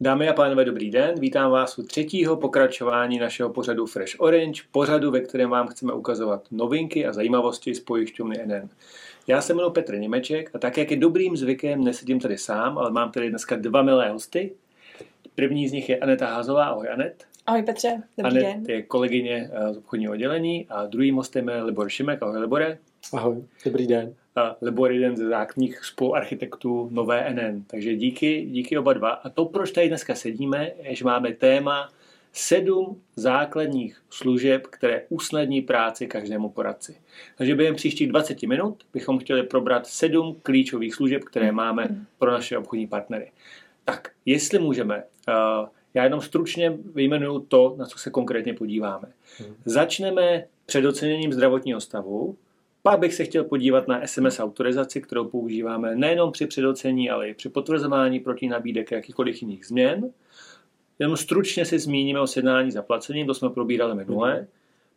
Dámy a pánové, dobrý den. Vítám vás u třetího pokračování našeho pořadu Fresh Orange, pořadu, ve kterém vám chceme ukazovat novinky a zajímavosti z pojišťovny NN. Já se jmenuji Petr Němeček a tak, jak je dobrým zvykem, nesedím tady sám, ale mám tady dneska dva milé hosty. První z nich je Aneta Házová. Ahoj, Anet. Ahoj Petře, dobrý Anet den. je kolegyně eh, z obchodního oddělení a druhým hostem je Libor Šimek. Ahoj, Libore. Ahoj, dobrý den. Libor je jeden ze základních spoluarchitektů nové NN. Takže díky, díky oba dva. A to, proč tady dneska sedíme, je, že máme téma sedm základních služeb, které usnadní práci každému poradci. Takže během příštích 20 minut bychom chtěli probrat sedm klíčových služeb, které máme pro naše obchodní partnery. Tak, jestli můžeme, uh, já jenom stručně vyjmenuju to, na co se konkrétně podíváme. Začneme předoceněním zdravotního stavu, pak bych se chtěl podívat na SMS autorizaci, kterou používáme nejenom při předocení, ale i při potvrzování proti nabídek jakýchkoliv jiných změn. Jenom stručně si zmíníme o sjednání zaplacením, to jsme probírali minule.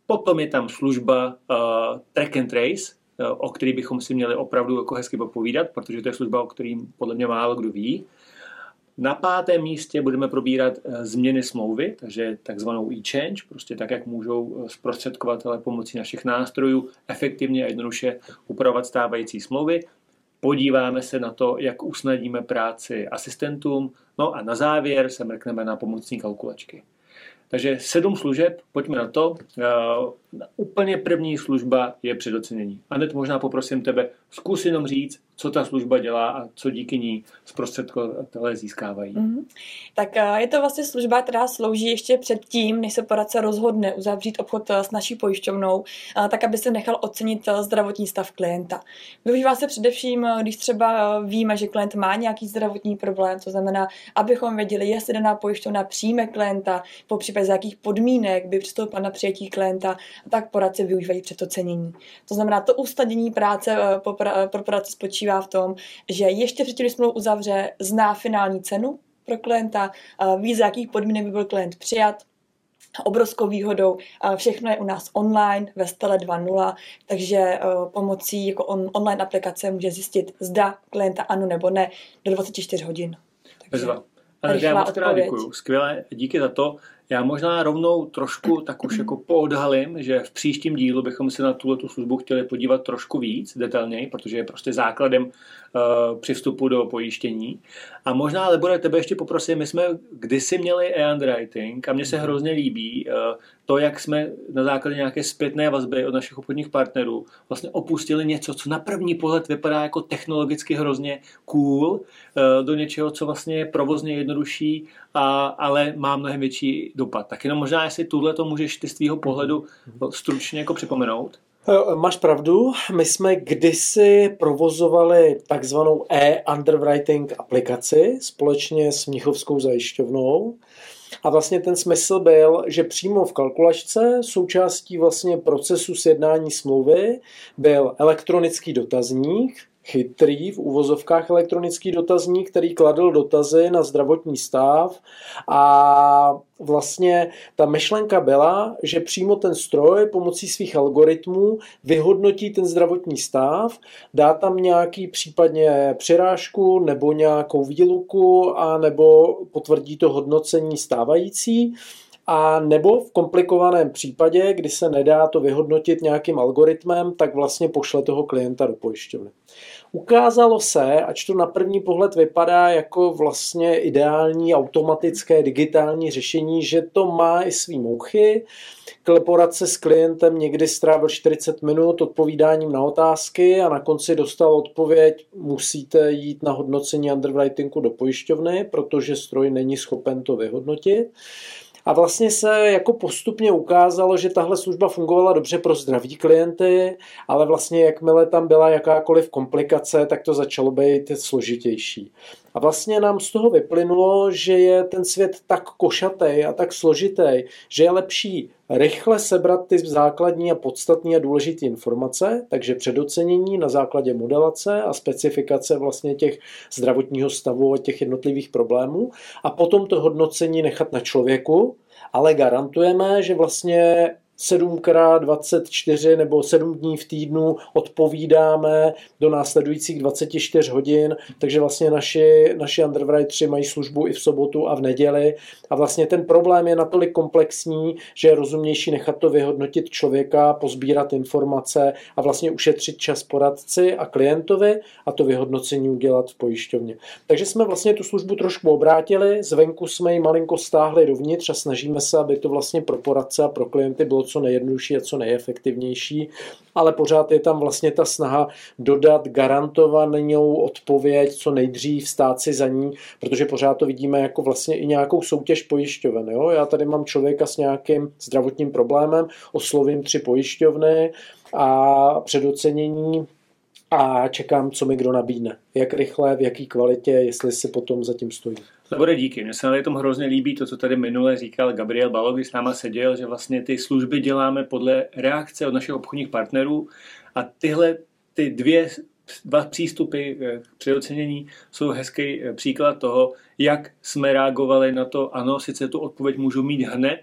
Potom je tam služba uh, Track and Trace, uh, o který bychom si měli opravdu jako hezky popovídat, protože to je služba, o kterým podle mě málo kdo ví. Na pátém místě budeme probírat eh, změny smlouvy, takže takzvanou e-change, prostě tak, jak můžou zprostředkovatele pomocí našich nástrojů efektivně a jednoduše upravovat stávající smlouvy. Podíváme se na to, jak usnadníme práci asistentům. No a na závěr se mrkneme na pomocní kalkulačky. Takže sedm služeb, pojďme na to. Úplně první služba je předocenění. Anet, možná poprosím tebe, zkus jenom říct, co ta služba dělá a co díky ní zprostředkovatelé získávají. Mm-hmm. Tak uh, je to vlastně služba, která slouží ještě před tím, než se poradce rozhodne uzavřít obchod uh, s naší pojišťovnou, uh, tak aby se nechal ocenit zdravotní stav klienta. Využívá se především, když třeba víme, že klient má nějaký zdravotní problém, to znamená, abychom věděli, jestli daná pojišťovna přijme klienta, po případě za jakých podmínek by přistoupila na přijetí klienta, tak poradce využívají předocenění. To znamená, to ustadění práce pro poradce spočívá v tom, že ještě předtím, když smlouvu uzavře, zná finální cenu pro klienta, ví, za jakých podmínek by byl klient přijat, obrovskou výhodou. Všechno je u nás online ve Stele 2.0, takže pomocí jako on, online aplikace může zjistit, zda klienta ano nebo ne do 24 hodin. Bezva. Ale já moc krát děkuju. Skvěle, díky za to. Já možná rovnou trošku tak už jako poodhalím, že v příštím dílu bychom se na tuto službu chtěli podívat trošku víc detailněji, protože je prostě základem uh, při vstupu do pojištění. A možná, ale bude tebe ještě poprosím, my jsme kdysi měli e-underwriting a mně se hrozně líbí uh, to, jak jsme na základě nějaké zpětné vazby od našich obchodních partnerů vlastně opustili něco, co na první pohled vypadá jako technologicky hrozně cool, uh, do něčeho, co vlastně je provozně jednodušší, a, ale má mnohem větší dopad. Tak jenom možná, jestli tuhle to můžeš ty z tvýho pohledu stručně jako připomenout. Máš pravdu, my jsme kdysi provozovali takzvanou e-underwriting aplikaci společně s Mnichovskou zajišťovnou. A vlastně ten smysl byl, že přímo v kalkulačce součástí vlastně procesu sjednání smlouvy byl elektronický dotazník, chytrý v uvozovkách elektronický dotazník, který kladl dotazy na zdravotní stav. A vlastně ta myšlenka byla, že přímo ten stroj pomocí svých algoritmů vyhodnotí ten zdravotní stav, dá tam nějaký případně přirážku nebo nějakou výluku a nebo potvrdí to hodnocení stávající a nebo v komplikovaném případě, kdy se nedá to vyhodnotit nějakým algoritmem, tak vlastně pošle toho klienta do pojišťovny. Ukázalo se, ač to na první pohled vypadá jako vlastně ideální automatické digitální řešení, že to má i svý mouchy. Poradce s klientem někdy strávil 40 minut odpovídáním na otázky a na konci dostal odpověď, musíte jít na hodnocení underwritingu do pojišťovny, protože stroj není schopen to vyhodnotit. A vlastně se jako postupně ukázalo, že tahle služba fungovala dobře pro zdraví klienty, ale vlastně jakmile tam byla jakákoliv komplikace, tak to začalo být složitější. A vlastně nám z toho vyplynulo, že je ten svět tak košatý a tak složitý, že je lepší rychle sebrat ty základní a podstatní a důležité informace, takže předocenění na základě modelace a specifikace vlastně těch zdravotního stavu a těch jednotlivých problémů a potom to hodnocení nechat na člověku, ale garantujeme, že vlastně 7x24 nebo 7 dní v týdnu odpovídáme do následujících 24 hodin, takže vlastně naši, naši underwriteri mají službu i v sobotu a v neděli a vlastně ten problém je natolik komplexní, že je rozumnější nechat to vyhodnotit člověka, pozbírat informace a vlastně ušetřit čas poradci a klientovi a to vyhodnocení udělat v pojišťovně. Takže jsme vlastně tu službu trošku obrátili, zvenku jsme ji malinko stáhli dovnitř a snažíme se, aby to vlastně pro poradce a pro klienty bylo co nejjednodušší a co nejefektivnější, ale pořád je tam vlastně ta snaha dodat garantovanou odpověď co nejdřív, stát si za ní, protože pořád to vidíme jako vlastně i nějakou soutěž pojišťoven. Jo? Já tady mám člověka s nějakým zdravotním problémem, oslovím tři pojišťovny a předocenění a čekám, co mi kdo nabídne. Jak rychle, v jaký kvalitě, jestli si potom zatím stojí. Dobře, díky. Mně se na tom hrozně líbí to, co tady minule říkal Gabriel Balog, když s náma seděl, že vlastně ty služby děláme podle reakce od našich obchodních partnerů a tyhle ty dvě dva přístupy k předocenění jsou hezký eh, příklad toho, jak jsme reagovali na to, ano, sice tu odpověď můžu mít hned,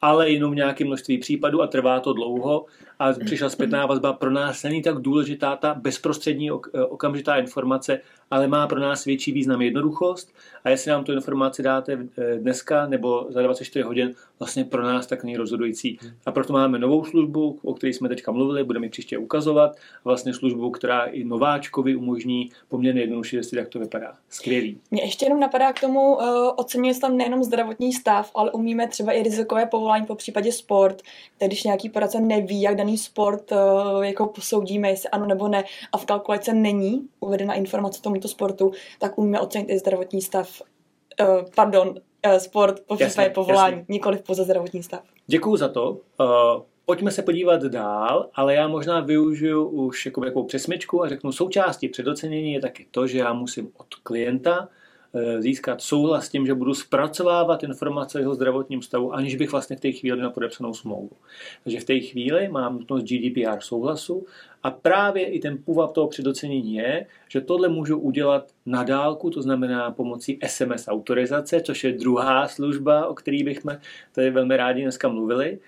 ale jenom v nějakém množství případů a trvá to dlouho a přišla zpětná vazba. Pro nás není tak důležitá ta bezprostřední eh, okamžitá informace, ale má pro nás větší význam jednoduchost a jestli nám tu informaci dáte eh, dneska nebo za 24 hodin, vlastně pro nás tak není rozhodující. A proto máme novou službu, o které jsme teďka mluvili, budeme ji příště ukazovat. Vlastně službu, která i nováčkovi umožní poměrně jednoduše zjistit, jak to vypadá. Skvělý. Mě ještě jenom napadá k tomu, uh, oceňuje tam nejenom zdravotní stav, ale umíme třeba i rizikové povolání, po případě sport, tedy když nějaký poradce neví, jak daný sport uh, jako posoudíme, jestli ano nebo ne, a v kalkulaci není uvedena informace o tomuto sportu, tak umíme ocenit i zdravotní stav, uh, pardon, uh, sport po případě povolání, jasně. nikoli pouze zdravotní stav. Děkuji za to. Uh, pojďme se podívat dál, ale já možná využiju už jako, jako přesmičku a řeknu, součástí předocenění je taky to, že já musím od klienta Eh, získat souhlas s tím, že budu zpracovávat informace o jeho zdravotním stavu, aniž bych vlastně v té chvíli měl podepsanou smlouvu. Takže v té chvíli mám nutnost GDPR souhlasu a právě i ten půvab toho předocenění je, že tohle můžu udělat na dálku, to znamená pomocí SMS autorizace, což je druhá služba, o který bychom tady velmi rádi dneska mluvili.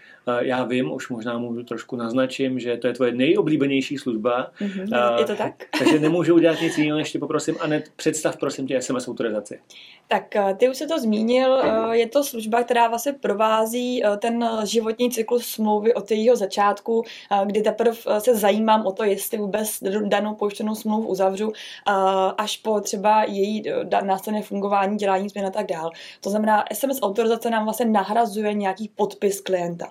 Já vím, už možná můžu trošku naznačím, že to je tvoje nejoblíbenější služba. Mm-hmm, je to tak? takže nemůžu udělat nic jiného, než tě poprosím, a představ prosím tě SMS autorizaci. Tak eh, ty už se to zmínil, eh, je to služba, která vlastně provází eh, ten životní cyklus smlouvy od jejího začátku, kdy teprve se zajímám o to, jestli vůbec danou pojištěnou smlouvu uzavřu, až po třeba její následné fungování, dělání změn a tak dál. To znamená, SMS autorizace nám vlastně nahrazuje nějaký podpis klienta.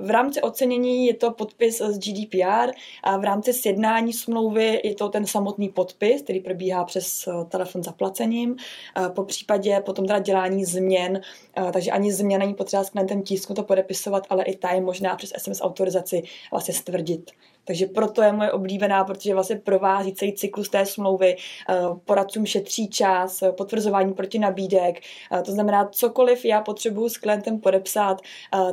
V rámci ocenění je to podpis z GDPR a v rámci sjednání smlouvy je to ten samotný podpis, který probíhá přes telefon zaplacením. Po případě potom teda dělání změn, takže ani změna není potřeba s klientem tisknu to podepisovat, ale i ta je možná přes SMS autorizaci vlastně stvrdit. Takže proto je moje oblíbená, protože vlastně provází celý cyklus té smlouvy, poradcům šetří čas, potvrzování proti nabídek, to znamená, cokoliv já potřebuji s klientem podepsat,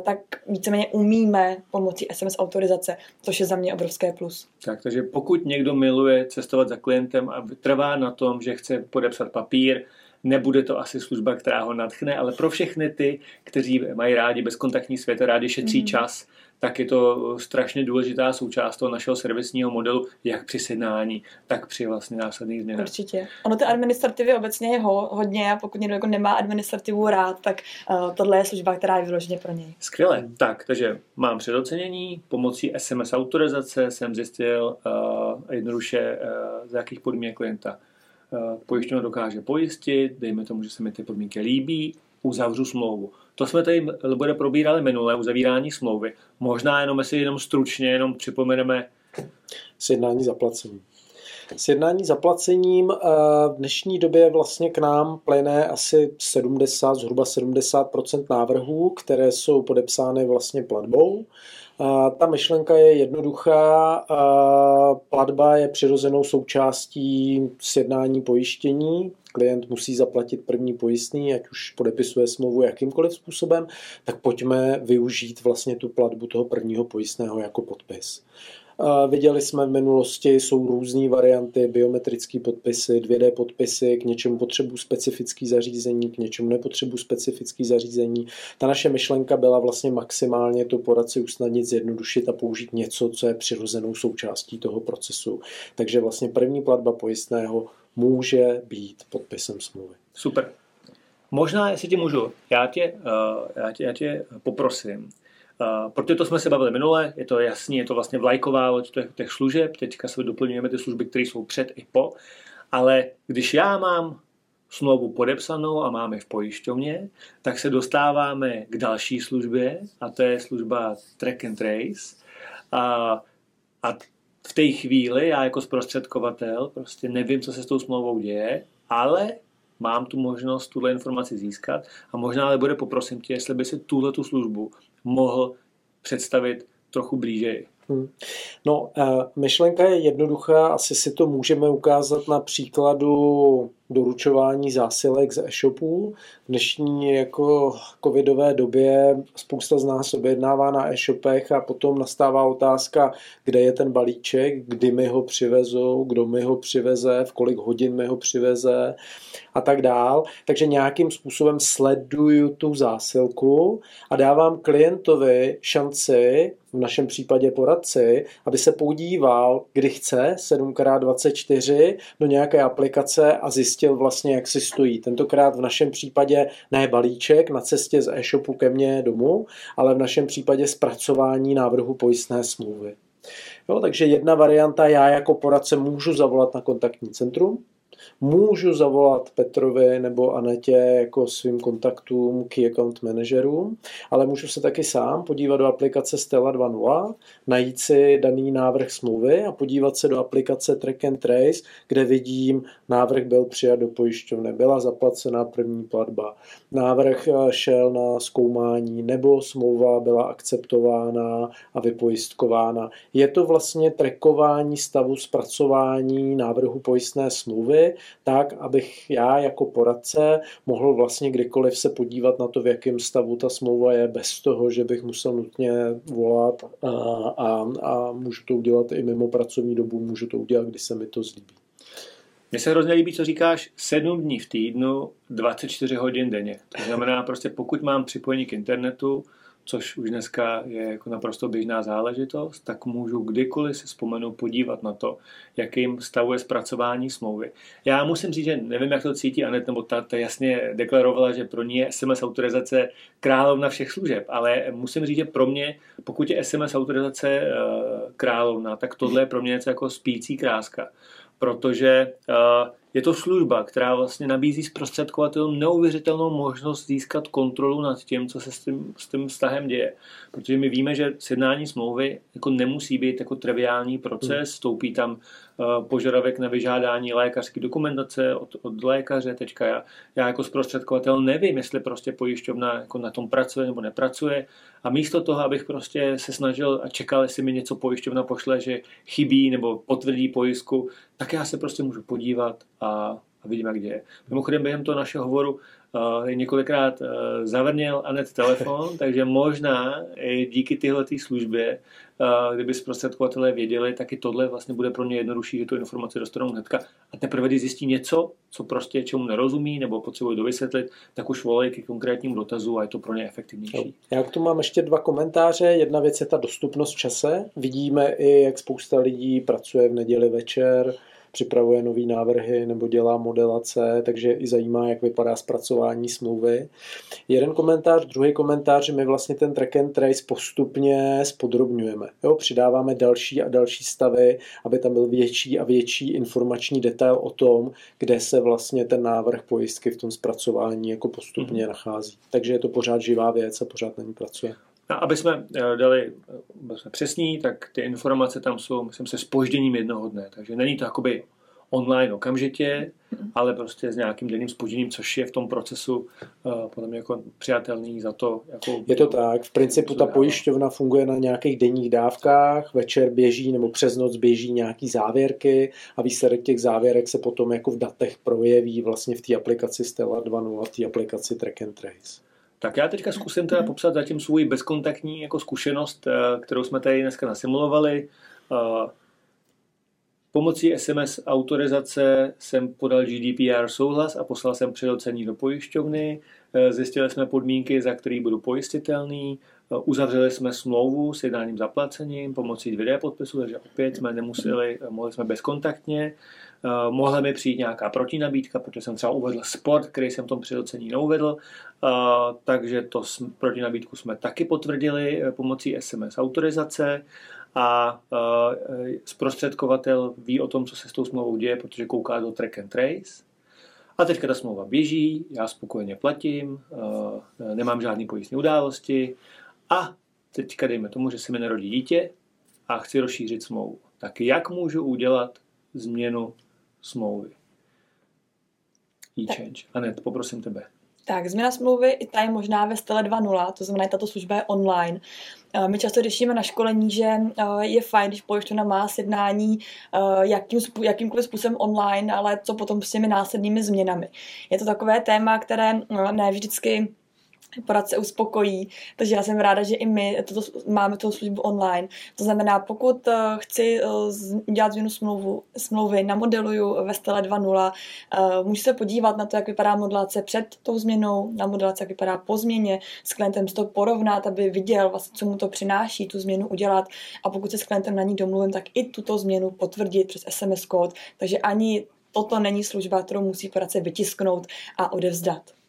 tak víceméně umíme pomocí SMS autorizace, což je za mě obrovské plus. Tak, takže pokud někdo miluje cestovat za klientem a trvá na tom, že chce podepsat papír, Nebude to asi služba, která ho nadchne, ale pro všechny ty, kteří mají rádi bezkontaktní svět, rádi šetří mm. čas, tak je to strašně důležitá součást toho našeho servisního modelu, jak při sjednání, tak při vlastně následných změnách. Určitě. Ono té administrativy obecně je ho, hodně a pokud někdo jako nemá administrativu rád, tak uh, tohle je služba, která je vyloženě pro něj. Skvěle. Tak, takže mám předocenění, pomocí SMS autorizace jsem zjistil uh, jednoduše, uh, za jakých podmínek klienta Eh, pojišťovna dokáže pojistit, dejme tomu, že se mi ty podmínky líbí, uzavřu smlouvu. To jsme tady bude probírali minulé uzavírání smlouvy. Možná jenom, jestli jenom stručně, jenom připomeneme. Sjednání zaplacení. Sjednání zaplacením eh, v dnešní době vlastně k nám plyne asi 70, zhruba 70% návrhů, které jsou podepsány vlastně platbou. Ta myšlenka je jednoduchá. Platba je přirozenou součástí sjednání pojištění. Klient musí zaplatit první pojistný, ať už podepisuje smlouvu jakýmkoliv způsobem, tak pojďme využít vlastně tu platbu toho prvního pojistného jako podpis. Viděli jsme v minulosti, jsou různé varianty, biometrické podpisy, 2D podpisy, k něčemu potřebu specifický zařízení, k něčemu nepotřebu specifický zařízení. Ta naše myšlenka byla vlastně maximálně tu poradci usnadnit, zjednodušit a použít něco, co je přirozenou součástí toho procesu. Takže vlastně první platba pojistného může být podpisem smlouvy. Super. Možná, jestli ti můžu, já tě, uh, já tě, já tě poprosím, Uh, protože to jsme se bavili minule, je to jasný, je to vlastně vlajková loď těch, těch služeb, teďka se doplňujeme ty služby, které jsou před i po, ale když já mám smlouvu podepsanou a máme v pojišťovně, tak se dostáváme k další službě a to je služba Track and Trace. A, a v té chvíli já jako zprostředkovatel prostě nevím, co se s tou smlouvou děje, ale mám tu možnost tuhle informaci získat a možná ale bude poprosím tě, jestli by si tuhle tu službu mohl představit trochu blíže. Hmm. No, eh, myšlenka je jednoduchá, asi si to můžeme ukázat na příkladu doručování zásilek z e-shopů. V dnešní jako covidové době spousta z nás objednává na e-shopech a potom nastává otázka, kde je ten balíček, kdy mi ho přivezou, kdo mi ho přiveze, v kolik hodin mi ho přiveze a tak dál. Takže nějakým způsobem sleduju tu zásilku a dávám klientovi šanci, v našem případě poradci, aby se podíval, kdy chce 7x24 do nějaké aplikace a zjistil vlastně, jak si stojí. Tentokrát v našem případě ne balíček na cestě z e-shopu ke mně domů, ale v našem případě zpracování návrhu pojistné smlouvy. Jo, takže jedna varianta, já jako poradce můžu zavolat na kontaktní centrum, Můžu zavolat Petrovi nebo Anetě jako svým kontaktům key account manažerům, ale můžu se taky sám podívat do aplikace Stella 2.0, najít si daný návrh smlouvy a podívat se do aplikace Track and Trace, kde vidím, návrh byl přijat do pojišťovny, byla zaplacená první platba, návrh eh, šel na zkoumání nebo smlouva byla akceptována a vypojistkována. Je to vlastně trackování stavu zpracování návrhu pojistné smlouvy, tak, abych já jako poradce mohl vlastně kdykoliv se podívat na to, v jakém stavu ta smlouva je, bez toho, že bych musel nutně volat a, a, a můžu to udělat i mimo pracovní dobu, můžu to udělat, když se mi to zlíbí. Mně se hrozně líbí, co říkáš, 7 dní v týdnu, 24 hodin denně. To znamená, prostě pokud mám připojení k internetu, což už dneska je jako naprosto běžná záležitost, tak můžu kdykoliv si vzpomenu podívat na to, jakým stavu je zpracování smlouvy. Já musím říct, že nevím, jak to cítí Anet, nebo ta, ta jasně deklarovala, že pro ní je SMS autorizace královna všech služeb, ale musím říct, že pro mě, pokud je SMS autorizace eh, královna, tak tohle je pro mě něco jako spící kráska, protože uh, je to služba, která vlastně nabízí zprostředkovatelům neuvěřitelnou možnost získat kontrolu nad tím, co se s tím, s tím vztahem děje. Protože my víme, že sjednání smlouvy jako nemusí být jako triviální proces, hmm. vstoupí tam uh, požadavek na vyžádání lékařské dokumentace od, od lékaře, teďka já, já jako zprostředkovatel nevím, jestli prostě pojišťovna jako na tom pracuje nebo nepracuje a místo toho, abych prostě se snažil a čekal, jestli mi něco pojišťovna pošle, že chybí nebo potvrdí pojistku, tak já se prostě můžu podívat a, a vidím, jak děje. Mimochodem během toho našeho hovoru uh, několikrát uh, zavrněl Anet telefon, takže možná i díky tyhle službě, uh, kdyby zprostředkovatelé věděli, tak i tohle vlastně bude pro ně jednodušší, že tu informaci dostanou hnedka. A teprve, když zjistí něco, co prostě čemu nerozumí nebo potřebuje dovysvětlit, tak už volají k konkrétnímu dotazu a je to pro ně efektivnější. Já k tomu mám ještě dva komentáře. Jedna věc je ta dostupnost v čase. Vidíme i, jak spousta lidí pracuje v neděli večer, připravuje nové návrhy nebo dělá modelace, takže i zajímá, jak vypadá zpracování smlouvy. Jeden komentář, druhý komentář, že my vlastně ten track and trace postupně spodrobňujeme. Jo, přidáváme další a další stavy, aby tam byl větší a větší informační detail o tom, kde se vlastně ten návrh pojistky v tom zpracování jako postupně mm. nachází. Takže je to pořád živá věc a pořád na ní pracuje. A aby jsme eh, dali eh, jsme přesní, tak ty informace tam jsou, myslím se, spožděním jednoho dne. Takže není to jakoby online okamžitě, ale prostě s nějakým denním spožděním, což je v tom procesu uh, podle mě jako přijatelný za to. Jako, je to tak. V principu ta pojišťovna funguje na nějakých denních dávkách, večer běží nebo přes noc běží nějaký závěrky a výsledek těch závěrek se potom jako v datech projeví vlastně v té aplikaci Stella 2.0, v té aplikaci Track and Trace. Tak já teďka zkusím teda popsat zatím svůj bezkontaktní jako zkušenost, eh, kterou jsme tady dneska nasimulovali. Pomocí SMS autorizace jsem podal GDPR souhlas a poslal jsem předocení do pojišťovny. Zjistili jsme podmínky, za který budu pojistitelný. Uzavřeli jsme smlouvu s jednáním zaplacením pomocí 2D podpisu, takže opět jsme nemuseli, mohli jsme bezkontaktně. Mohla mi přijít nějaká protinabídka, protože jsem třeba uvedl sport, který jsem v tom předocení neuvedl, takže to protinabídku jsme taky potvrdili pomocí SMS autorizace a zprostředkovatel ví o tom, co se s tou smlouvou děje, protože kouká do track and trace. A teďka ta smlouva běží, já spokojeně platím, nemám žádné pojistné události a teďka dejme tomu, že se mi narodí dítě a chci rozšířit smlouvu. Tak jak můžu udělat změnu smlouvy? E-change. Anet, poprosím tebe. Tak, změna smlouvy i ta je možná ve stele 2.0, to znamená, že tato služba je online. My často řešíme na školení, že je fajn, když pojišťovna má sjednání jakým, jakýmkoliv způsobem online, ale co potom s těmi následnými změnami. Je to takové téma, které ne vždycky poradce uspokojí. Takže já jsem ráda, že i my toto, máme tu službu online. To znamená, pokud uh, chci uh, dělat změnu smlouvu, smlouvy, namodeluju ve stele 2.0, uh, můžu se podívat na to, jak vypadá modelace před tou změnou, na modelace, jak vypadá po změně, s klientem to porovnat, aby viděl, vlastně, co mu to přináší, tu změnu udělat. A pokud se s klientem na ní domluvím, tak i tuto změnu potvrdit přes SMS kód. Takže ani toto není služba, kterou musí poradce vytisknout a odevzdat.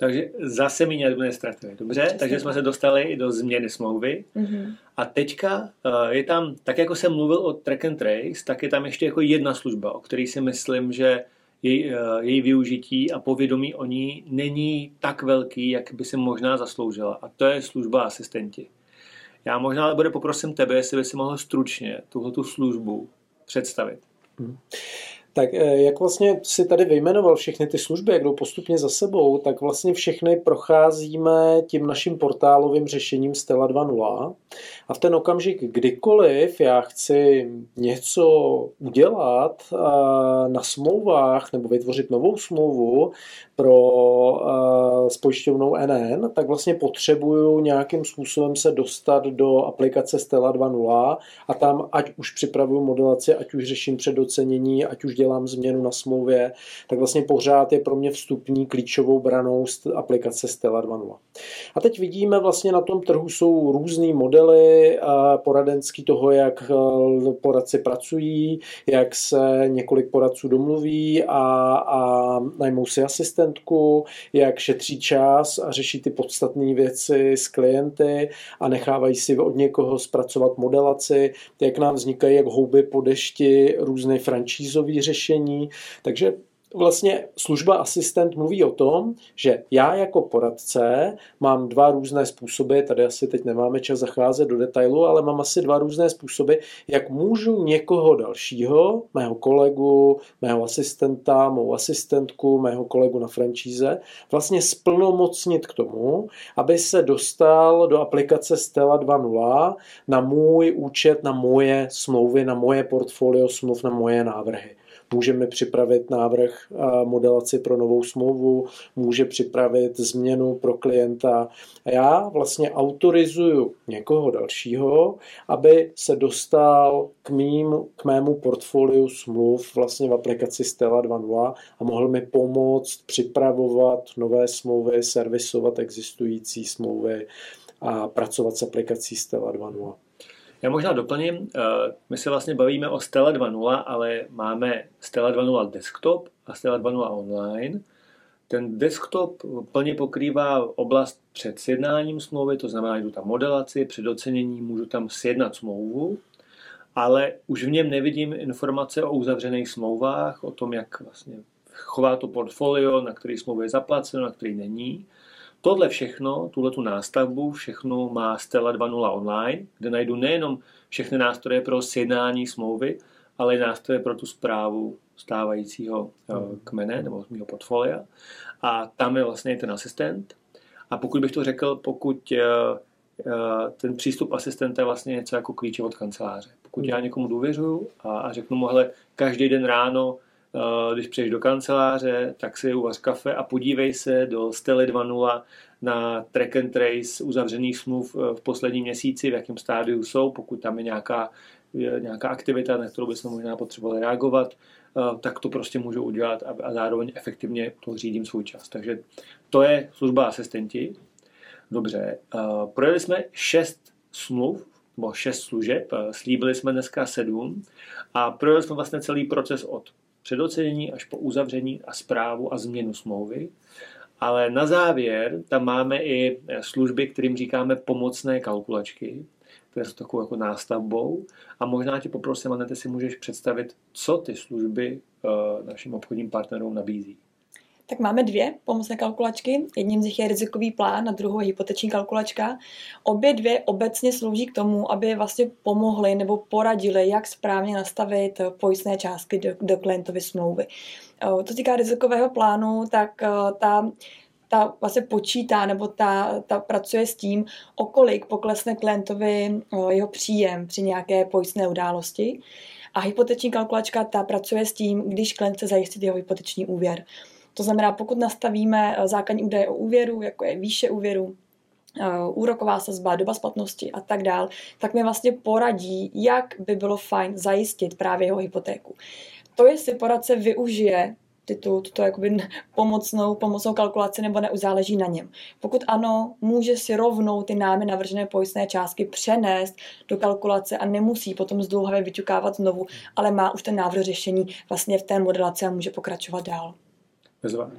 Takže zase méně administrativy. Dobře, Přesně takže jsme se dostali do změny smlouvy. Mm-hmm. A teďka uh, je tam, tak jako jsem mluvil o track and trace, tak je tam ještě jako jedna služba, o který si myslím, že její, uh, její využití a povědomí o ní není tak velký, jak by si možná zasloužila. A to je služba asistenti. Já možná ale bude poprosím tebe, jestli by si mohl stručně tuhle službu představit. Mm. Tak eh, jak vlastně si tady vyjmenoval všechny ty služby, jak jdou postupně za sebou, tak vlastně všechny procházíme tím naším portálovým řešením Stella 2.0 a v ten okamžik, kdykoliv já chci něco udělat eh, na smlouvách nebo vytvořit novou smlouvu pro uh, s pojišťovnou NN, tak vlastně potřebuju nějakým způsobem se dostat do aplikace Stella 2.0 a tam ať už připravuju modelaci, ať už řeším předocenění, ať už dělám změnu na smlouvě, tak vlastně pořád je pro mě vstupní klíčovou branou aplikace Stella 2.0. A teď vidíme vlastně na tom trhu jsou různé modely poradenský toho, jak eh, poradci pracují, jak se několik poradců domluví a, a najmou si asistentku, jak šetří čas a řeší ty podstatné věci s klienty a nechávají si od někoho zpracovat modelaci, jak nám vznikají jak houby po dešti různé francízové řešení. Takže vlastně služba asistent mluví o tom, že já jako poradce mám dva různé způsoby, tady asi teď nemáme čas zacházet do detailu, ale mám asi dva různé způsoby, jak můžu někoho dalšího, mého kolegu, mého asistenta, mou asistentku, mého kolegu na franšíze, vlastně splnomocnit k tomu, aby se dostal do aplikace Stella 2.0 na můj účet, na moje smlouvy, na moje portfolio smluv, na moje návrhy můžeme připravit návrh modelaci pro novou smlouvu, může připravit změnu pro klienta. Já vlastně autorizuju někoho dalšího, aby se dostal k, mým, k mému portfoliu smluv vlastně v aplikaci Stella 2.0 a mohl mi pomoct připravovat nové smlouvy, servisovat existující smlouvy a pracovat s aplikací Stella 2.0. Já možná doplním, eh, my se vlastně bavíme o Stella 2.0, ale máme Stella 2.0 desktop a Stella 2.0 online. Ten desktop plně pokrývá oblast před sjednáním smlouvy, to znamená, jdu tam modelaci, předocenění, můžu tam sjednat smlouvu, ale už v něm nevidím informace o uzavřených smlouvách, o tom, jak vlastně chová to portfolio, na který smlouvě je zaplaceno, na který není. Tohle všechno, tuhle tu nástavbu, všechno má Stella 2.0 online, kde najdu nejenom všechny nástroje pro sjednání smlouvy, ale i nástroje pro tu zprávu stávajícího eh, hmm. kmene nebo mého portfolia. A tam je vlastně ten asistent. A pokud bych to řekl, pokud eh, eh, ten přístup asistenta je vlastně něco jako klíče od kanceláře. Pokud já někomu důvěřuju a, a řeknu mu, hele, každý den ráno když přijdeš do kanceláře, tak si uvař kafe a podívej se do Stely 2.0 na track and trace uzavřených smluv eh, v posledním měsíci, v jakém stádiu jsou, pokud tam je nějaká, je nějaká aktivita, na kterou bychom možná potřebovali reagovat, eh, tak to prostě můžu udělat a, a zároveň efektivně to řídím svůj čas. Takže to je služba asistenti. Dobře, eh, projeli jsme šest smluv, nebo šest služeb, slíbili jsme dneska sedm a projeli jsme vlastně celý proces od předocenění až po uzavření a zprávu a změnu smlouvy. Ale na závěr tam máme i služby, kterým říkáme pomocné kalkulačky, které jsou takovou jako nástavbou. A možná tě poprosím, Anete, si můžeš představit, co ty služby uh, našim obchodním partnerům nabízí. Tak máme dvě pomocné kalkulačky. Jedním z nich je rizikový plán a druhou je hypoteční kalkulačka. Obě dvě obecně slouží k tomu, aby vlastně pomohly nebo poradili, jak správně nastavit pojistné částky do, do klientovy smlouvy. Eh, týká rizikového plánu, tak eh, ta ta vlastně počítá nebo ta, ta pracuje s tím, o kolik poklesne klientovi eh, jeho příjem při nějaké pojistné události. A hypoteční kalkulačka ta pracuje s tím, když klient chce zajistit jeho hypoteční úvěr. To znamená, pokud nastavíme eh, základní údaje o úvěru, jako je výše úvěru, eh, úroková sazba, doba splatnosti a tak dál, tak mi vlastně poradí, jak by bylo fajn zajistit právě jeho hypotéku. To, jestli poradce využije tu, tuto jakoby pomocnou, pomocnou kalkulaci nebo neuzáleží na něm. Pokud ano, může si rovnou ty námi navržené pojistné částky přenést do kalkulace a nemusí potom zdlouhavě vyťukávat znovu, ale má už ten návrh řešení vlastně v té modelaci a může pokračovat dál. Bezva.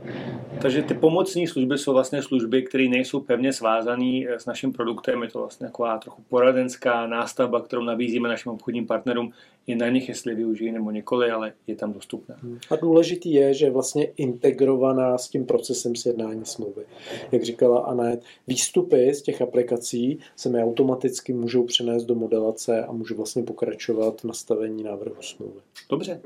Takže ty pomocní služby jsou vlastně služby, které nejsou pevně svázané eh, s naším produktem. Je to vlastně taková trochu poradenská nástavba, kterou nabízíme našim obchodním partnerům. Je na nich, jestli využijí nebo nikoli, ale je tam dostupná. A důležitý je, že je vlastně integrovaná s tím procesem sjednání smlouvy. Jak říkala Anet, výstupy z těch aplikací se mi automaticky můžou přenést do modelace a můžu vlastně pokračovat v nastavení návrhu smlouvy. Dobře.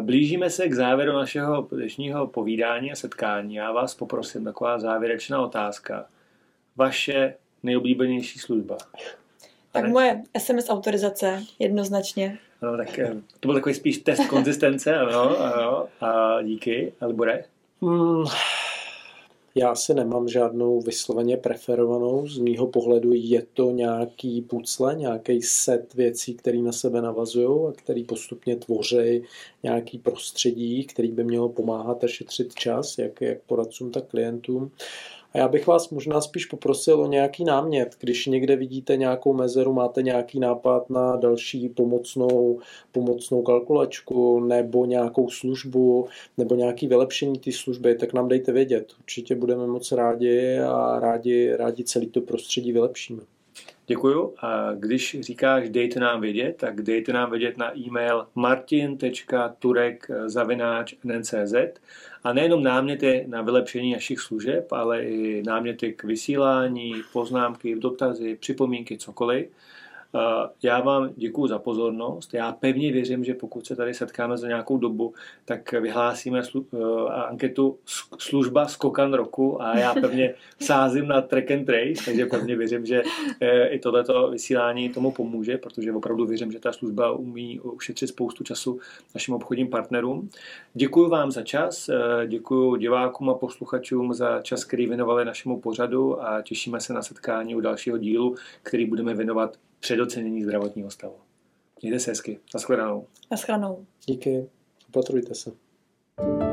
Blížíme se k závěru našeho dnešního povídání a setkání. Já vás poprosím, taková závěrečná otázka. Vaše nejoblíbenější služba? Tak moje SMS autorizace, jednoznačně. Ano, tak eh, to byl takový spíš test konzistence, ano, ano, a díky, Alibore. Hmm, já si nemám žádnou vysloveně preferovanou. Z mýho pohledu je to nějaký pucle, nějaký set věcí, které na sebe navazují a který postupně tvoří nějaký prostředí, který by mělo pomáhat a šetřit čas, jak, jak poradcům, tak klientům. A já bych vás možná spíš poprosil o nějaký námět, když někde vidíte nějakou mezeru, máte nějaký nápad na další pomocnou, pomocnou kalkulačku nebo nějakou službu nebo nějaký vylepšení té služby, tak nám dejte vědět. Určitě budeme moc rádi a rádi, rádi celý to prostředí vylepšíme. Děkuju. A když říkáš dejte nám vědět, tak dejte nám vědět na e-mail martin.turek.ncz a nejenom náměty na vylepšení našich služeb, ale i náměty k vysílání, poznámky, dotazy, připomínky, cokoliv. Já vám děkuji za pozornost. Já pevně věřím, že pokud se tady setkáme za nějakou dobu, tak vyhlásíme slu- uh, anketu služba skokan roku a já pevně sázím na track and trace, takže pevně věřím, že uh, i tohleto vysílání tomu pomůže, protože opravdu věřím, že ta služba umí ušetřit spoustu času našim obchodním partnerům. Děkuji vám za čas, děkuji divákům a posluchačům za čas, který věnovali našemu pořadu a těšíme se na setkání u dalšího dílu, který budeme věnovat předocenění zdravotního stavu. Mějte se hezky. Naschledanou. Naschledanou. Díky. Opatrujte se. thank you